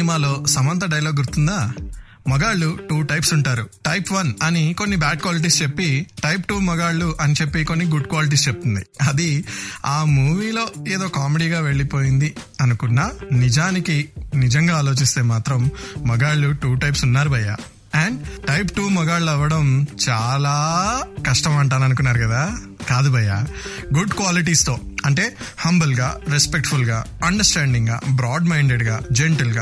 సినిమాలో సమంత డైలాగ్ గుర్తుందా? మగాళ్ళు టూ టైప్స్ ఉంటారు. టైప్ వన్ అని కొన్ని బ్యాడ్ క్వాలిటీస్ చెప్పి టైప్ టూ మగాళ్ళు అని చెప్పి కొన్ని గుడ్ క్వాలిటీస్ చెప్తుంది. అది ఆ మూవీలో ఏదో కామెడీగా వెళ్ళిపోయింది అనుకున్నా నిజానికి నిజంగా ఆలోచిస్తే మాత్రం మగాళ్ళు టూ టైప్స్ ఉన్నారు భయ్య. అండ్ టైప్ టూ మగాళ్ళు అవ్వడం చాలా కష్టం అంటాను అనుకున్నారు కదా? కాదు భయ్య. గుడ్ క్వాలిటీస్తో అంటే హంబుల్గా రెస్పెక్ట్ఫుల్గా అండర్స్టాండింగ్గా బ్రాడ్ మైండెడ్గా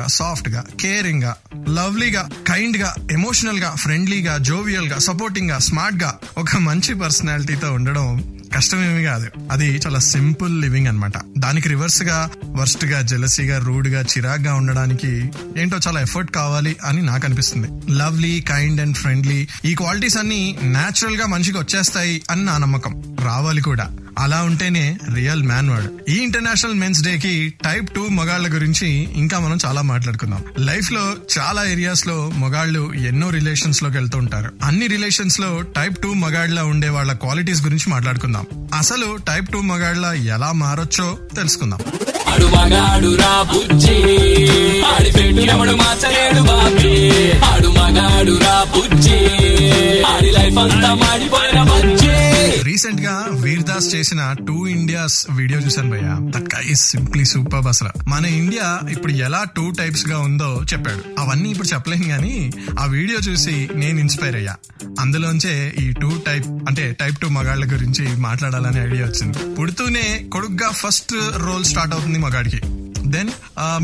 సాఫ్ట్గా కేరింగ్గా కేరింగ్గా లవ్లీగా కైండ్గా ఎమోషనల్గా ఫ్రెండ్లీగా జోవియల్గా సపోర్టింగ్గా స్మార్ట్గా ఒక మంచి పర్సనాలిటీతో ఉండడం కష్టమేమి కాదు. అది చాలా సింపుల్ లివింగ్ అన్నమాట. దానికి రివర్స్గా వర్స్ట్గా జెలసీగా రూడ్గా చిరాగ్గా ఉండడానికి ఏంటో చాలా ఎఫర్ట్ కావాలి అని నాకు అనిపిస్తుంది. లవ్లీ కైండ్ అండ్ ఫ్రెండ్లీ ఈ క్వాలిటీస్ అన్ని నేచురల్గా మనిషికి వచ్చేస్తాయి అని నా నమ్మకం. రావాలి కూడా. అలా ఉంటేనే రియల్ మ్యాన్ వాడు. ఈ ఇంటర్నేషనల్ మెన్స్ డే కి టైప్ టూ మగాళ్ళ గురించి ఇంకా మనం చాలా మాట్లాడుకుందాం. లైఫ్లో చాలా ఏరియాస్లో మగాళ్ళు ఎన్నో రిలేషన్స్లోకి వెళ్తూ ఉంటారు. అన్ని రిలేషన్స్లో టైప్ టూ మగాళ్ళ ఉండే వాళ్ళ క్వాలిటీస్ గురించి మాట్లాడుకుందాం. అసలు టైప్ టూ మగాళ్ళ ఎలా మారొచ్చో తెలుసుకుందాం. ఆడు మగాడు రా బుజ్జి. ఆడి మార్చలేడు బాబీ. ఆడు మగాడు రా బుజ్జి. ఆడి లైఫ్ అంతా మాడిపోయిన బుజ్జి. రీసెంట్గా వీర్ దాస్ చేసిన టూ ఇండియాస్ వీడియో చూసాను భయ్య. దట్ గై సింప్లీ సూపర్ అసలు మన ఇండియా ఇప్పుడు ఎలా టూ టైప్స్గా ఉందో చెప్పాడు. అవన్నీ ఇప్పుడు చెప్పలేను కానీ ఆ వీడియో చూసి నేను ఇన్స్పైర్ అయ్యా. అందులోంచే ఈ టూ టైప్ అంటే టైప్ టూ మగాళ్ళ గురించి మాట్లాడాలనే ఐడియా వచ్చింది. పుడుతూనే కొడుగ్గా ఫస్ట్ రోల్ స్టార్ట్ అవుతుంది మగాడికి. Then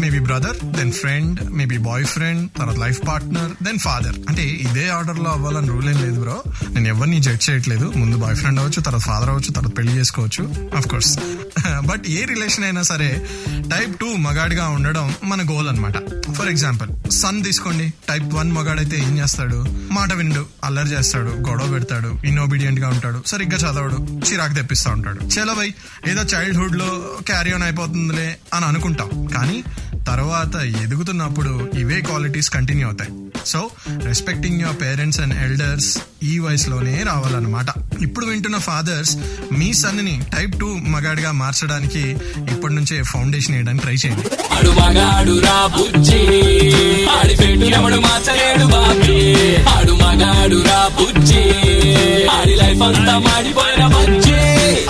maybe brother then friend maybe boy friend తర్వాత లైఫ్ పార్ట్నర్ దెన్ ఫాదర్ అంటే ఇదే ఆర్డర్లో అవ్వాలని రూల్ ఏం లేదు బ్రో నేను ఎవరిని జడ్జ్ చేయట్లేదు. ముందు బాయ్ ఫ్రెండ్ అవ్వచ్చు తర్వాత ఫాదర్ అవ్వచ్చు తర్వాత పెళ్ళి చేసుకోవచ్చు. Of course but A relation అయినా సరే టైప్ టూ మగాడిగా ఉండడం మన గోల్ అనమాట ఫర్ ఎగ్జాంపుల్ సన్ తీసుకోండి. టైప్ వన్ మగాడైతే ఏం చేస్తాడు? మాట విండు అల్లరి చేస్తాడు గొడవ పెడతాడు ఇన్నోబీడియంట్గా ఉంటాడు సరిగ్గా చదవడు చిరాకు తెప్పిస్తా ఉంటాడు. చలవై ఏదో చైల్డ్హుడ్లో క్యారీ ఆన్ అయిపోతుందిలే అని అనుకుంటాం. కానీ తర్వాత ఎదుగుతున్నప్పుడు ఇవే క్వాలిటీస్ కంటిన్యూ అవుతాయి. So respecting your parents and elders ఈ వయసులోనే రావాలన్నమాట. ఇప్పుడు వింటున్న ఫాదర్స్ మీ సన్ని టైప్ టూ మగాడిగా మార్చడానికి ఇప్పటి నుంచే ఫౌండేషన్ వేయడానికి ట్రై చేయండి.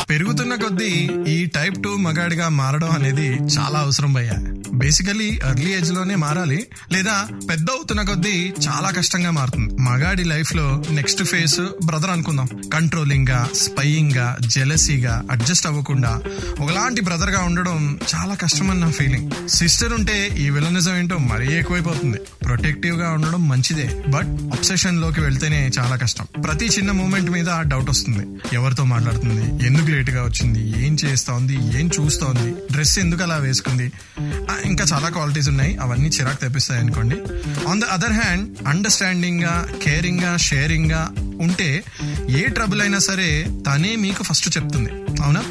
పెరుగుతున్న కొద్దీ ఈ టైప్ టూ మగాడిగా మారడం అనేది చాలా అవసరం భయ్యా. బేసికలీ ఎర్లీ ఏజ్లోనే మారాలి. లేదా పెద్ద అవుతున్న కొద్దీ చాలా కష్టంగా మారుతుంది. మగాడి లైఫ్లో నెక్స్ట్ ఫేస్ బ్రదర్ అనుకుందాం. కంట్రోలింగ్గా స్పైయింగ్గా జెలసీగా అడ్జస్ట్ అవ్వకుండా ఒకలాంటి బ్రదర్గా ఉండడం చాలా కష్టమని నా ఫీలింగ్ సిస్టర్ ఉంటే ఈ విలనిజం ఏంటో మరీ ఎక్కువైపోతుంది. ప్రొటెక్టివ్గా ఉండడం మంచిదే. బట్ అబ్సెషన్లోకి వెళ్తేనే చాలా కష్టం. ప్రతి చిన్న మూమెంట్ మీద డౌట్ వస్తుంది. ఎవరితో మాట్లాడుతుంది? ఎందుకు లేట్గా వచ్చింది? ఏం చేస్తా ఉంది ఏం చూస్తా ఉంది డ్రెస్ ఎందుకు అలా వేసుకుంది? ఇంకా చాలా క్వాలిటీస్ ఉన్నాయి. అవన్నీ చిరాకు తెప్పిస్తాయి అనుకోండి. ఆన్ ద అదర్ హ్యాండ్ అండర్స్టాండింగ్గా కేరింగ్గా షేరింగ్గా ఉంటే ఏ ట్రబుల్ అయినా సరే తనే మీకు ఫస్ట్ చెప్తుంది. అవునా?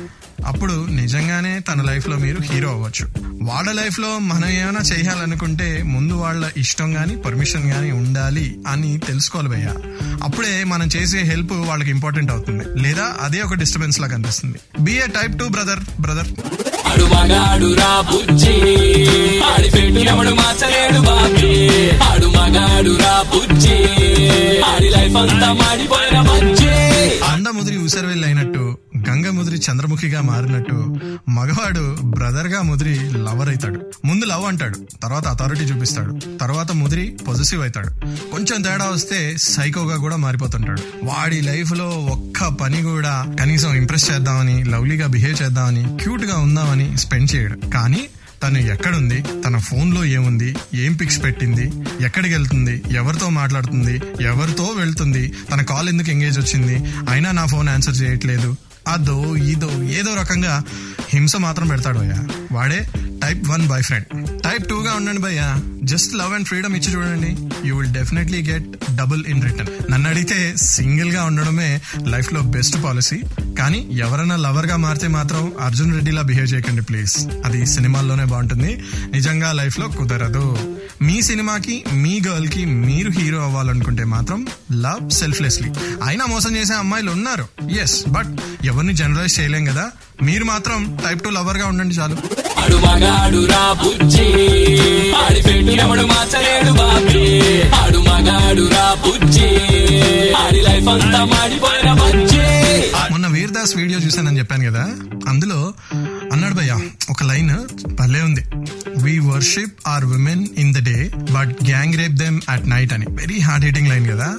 అప్పుడు నిజంగానే తన లైఫ్లో మీరు హీరో అవ్వచ్చు. వాళ్ళ లైఫ్లో మనం ఏమైనా చేయాలనుకుంటే ముందు వాళ్ళ ఇష్టం గాని పర్మిషన్ గాని ఉండాలి అని తెలుసుకోవాలి భయ్య. అప్పుడే మనం చేసే హెల్ప్ వాళ్ళకి ఇంపార్టెంట్ అవుతుంది. లేదా అదే ఒక డిస్టర్బెన్స్ లాగా అనిపిస్తుంది. Be a type two brother brother అండ ముదిరి ఊసరవెల్లి అయినట్టు గంగ ముదిరి చంద్రముఖిగా మారినట్టు మగవాడు బ్రదర్గా ముదిరి లవర్ అవుతాడు. ముందు లవ్ అంటాడు తర్వాత అథారిటీ చూపిస్తాడు తర్వాత ముదిరి పొజిటివ్ అవుతాడు. కొంచెం తేడా వస్తే సైకోగా కూడా మారిపోతుంటాడు. వాడి లైఫ్లో ఒక్క పని కూడా కనీసం ఇంప్రెస్ చేద్దామని లవ్లీగా బిహేవ్ చేద్దామని క్యూట్గా ఉందామని స్పెండ్ చేయడు. కానీ తను ఎక్కడుంది తన ఫోన్లో ఏముంది ఏం పిక్స్ పెట్టింది ఎక్కడికి వెళ్తుంది ఎవరితో మాట్లాడుతుంది ఎవరితో వెళ్తుంది తన కాల్ ఎందుకు ఎంగేజ్ వచ్చింది అయినా నా ఫోన్ ఆన్సర్ చేయట్లేదు. అదో ఇదో ఏదో రకంగా హింస మాత్రం పెడతాడు అయ్యా. వాడే type one boy friend type two గా ఉండండి భయ్యా. జస్ట్ లవ్ అండ్ ఫ్రీడమ్ ఇచ్చి చూడండి. You will definitely get double in return నన్ను అడిగితే సింగిల్గా ఉండడమే లైఫ్లో బెస్ట్ పాలసీ కానీ ఎవరైనా లవర్గా మారితే మాత్రం అర్జున్ రెడ్డిలా బిహేవ్ చేయకండి ప్లీజ్ అది సినిమాల్లోనే బాగుంటుంది. నిజంగా లైఫ్లో కుదరదు. మీ సినిమాకి మీ గర్ల్కి మీరు హీరో అవ్వాలనుకుంటే మాత్రం లవ్ సెల్ఫ్లెస్లీ అయినా మోసం చేసే అమ్మాయిలు ఉన్నారు. ఎస్ బట్ ఎవరిని జనరలైజ్ చేయలేం కదా? మీరు మాత్రం టైప్ టూ లవర్గా ఉండండి చాలు. మొన్న వీర్దాస్ వీడియో చూసానని చెప్పాను కదా? అందులో అన్నాడు భయ్య ఒక లైన్ భలే ఉంది. We worship our women in the day but gang rape them at night అని. వెరీ హార్డ్ హిటింగ్ లైన్ కదా?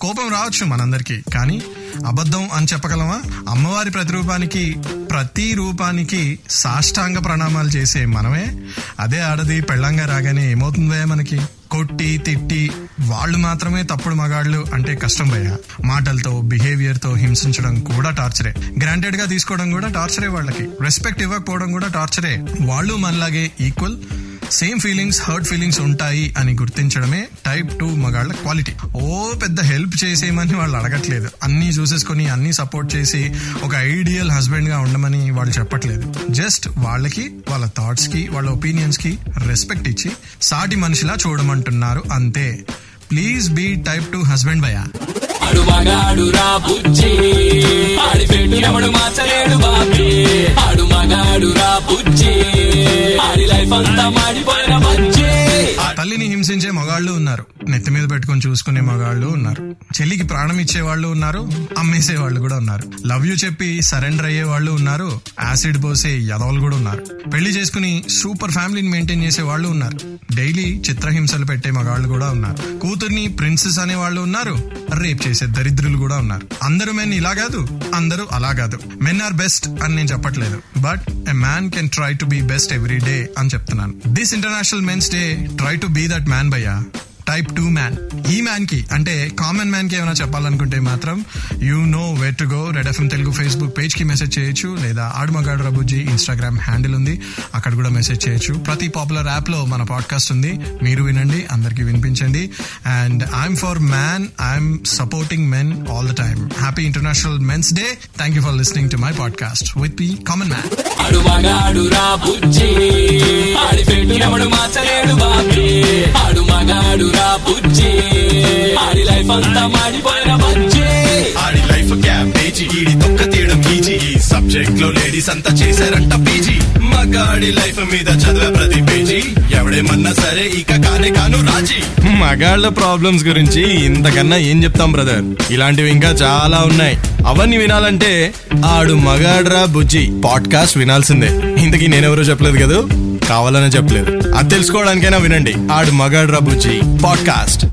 కోపం రావచ్చు మనందరికి కానీ అబద్ధం అని చెప్పగలమా? అమ్మవారి ప్రతిరూపానికి ప్రతి రూపానికి సాష్టాంగ ప్రణామాలు చేసే మనమే. అదే ఆడది పెళ్ళంగా రాగానే ఏమవుతుందే మనకి? కొట్టి తిట్టి వాళ్ళు మాత్రమే తప్పుడు మగాళ్ళు అంటే కష్టం భయ్యా. మాటలతో బిహేవియర్తో హింసించడం కూడా టార్చరే. గ్రాంటెడ్గా తీసుకోవడం కూడా టార్చరే వాళ్ళకి. రెస్పెక్ట్ ఇవ్వకపోవడం కూడా టార్చరే. వాళ్ళు మనలాగే equal same feelings hurt feelings ఉంటాయి అని గుర్తించడమే టైప్ టూ మగాళ్ళ క్వాలిటీ ఓ పెద్ద హెల్ప్ చేసేయమని వాళ్ళు అడగట్లేదు. అన్ని చూసేసుకొని అన్ని సపోర్ట్ చేసి ఒక ఐడియల్ హస్బెండ్గా ఉండమని వాళ్ళు చెప్పట్లేదు. జస్ట్ వాళ్ళకి వాళ్ళ థాట్స్కి వాళ్ళ ఒపీనియన్స్కి రెస్పెక్ట్ ఇచ్చి సాటి మనిషిలా చూడమంటున్నారు అంతే. Please be type two husband భయా ఆడు మగాడు రా బుజ్జి. లైఫ్ అంతా చెల్లిని హింసించే మగాళ్ళు ఉన్నారు. నెత్తి మీద పెట్టుకొని చూసుకునే మగాళ్ళు ఉన్నారు. చెల్లికి ప్రాణం ఇచ్చే వాళ్ళు ఉన్నారు. అమ్మేసే వాళ్ళు కూడా ఉన్నారు. లవ్ యూ చెప్పి సరెండర్ అయ్యే వాళ్ళు ఉన్నారు. యాసిడ్ పోసే యదవలు కూడా ఉన్నారు. పెళ్ళి చేసుకుని సూపర్ ఫ్యామిలీని మెయింటైన్ చేసే వాళ్ళు ఉన్నారు. డైలీ చిత్రహింసలు పెట్టే మగాళ్ళు కూడా ఉన్నారు. కూతుర్ని ప్రిన్సెస్ అనే వాళ్ళు ఉన్నారు. రేప్ చేసే దరిద్రులు కూడా ఉన్నారు. అందరూ మెన్ ఇలా కాదు అందరూ అలా కాదు. మెన్ ఆర్ బెస్ట్ అని నేను చెప్పట్లేదు. But a man can try to be best every day అని చెప్తున్నాను. This international men's day try to be that man భయ్యా టైప్ టూ మ్యాన్ ఈ మ్యాన్కి అంటే కామన్ మ్యాన్కి ఏమైనా చెప్పాలనుకుంటే మాత్రం you know wet to go red FM Telugu Facebook పేజ్కి message చేయొచ్చు లేదా ఆడుమగాడు రబుజీ ఇన్స్టాగ్రామ్ హ్యాండిల్ ఉంది అక్కడ కూడా మెసేజ్ చేయొచ్చు ప్రతి పాపులర్ యాప్లో మన పాడ్కాస్ట్ ఉంది మీరు వినండి అందరికి వినిపించండి and I'm for man I'm supporting men all the time happy international men's day thank you for listening to my podcast with P common man life అంతా మాడిపోయిన బజ్జి ఆడి లైఫ్ క్యాబేజీ ఈడి తొక్క తీయడం ఈజీ. ఈ సబ్జెక్ట్లో లేడీస్ అంతా చేశారంట పీజీ. మగాడి లైఫ్ మీద చదివే ప్రతి పేజీ. ఎవడేమన్నా సరే ఇక కానే కాను రాజీ. మగాళ్ళ ప్రాబ్లమ్స్ గురించి ఇంతకన్నా ఏం చెప్తాం బ్రదర్ ఇలాంటివి ఇంకా చాలా ఉన్నాయి. అవన్నీ వినాలంటే ఆడు మగాడ్రా బుజ్జి. పాడ్కాస్ట్ వినాల్సిందే. ఇంతకీ నేనెవరో చెప్పలేదు కదా? కావాలనే చెప్పలేదు. అది తెలుసుకోవడానికైనా వినండి. ఆడు మగాడ్రా బుజ్జి. పాడ్కాస్ట్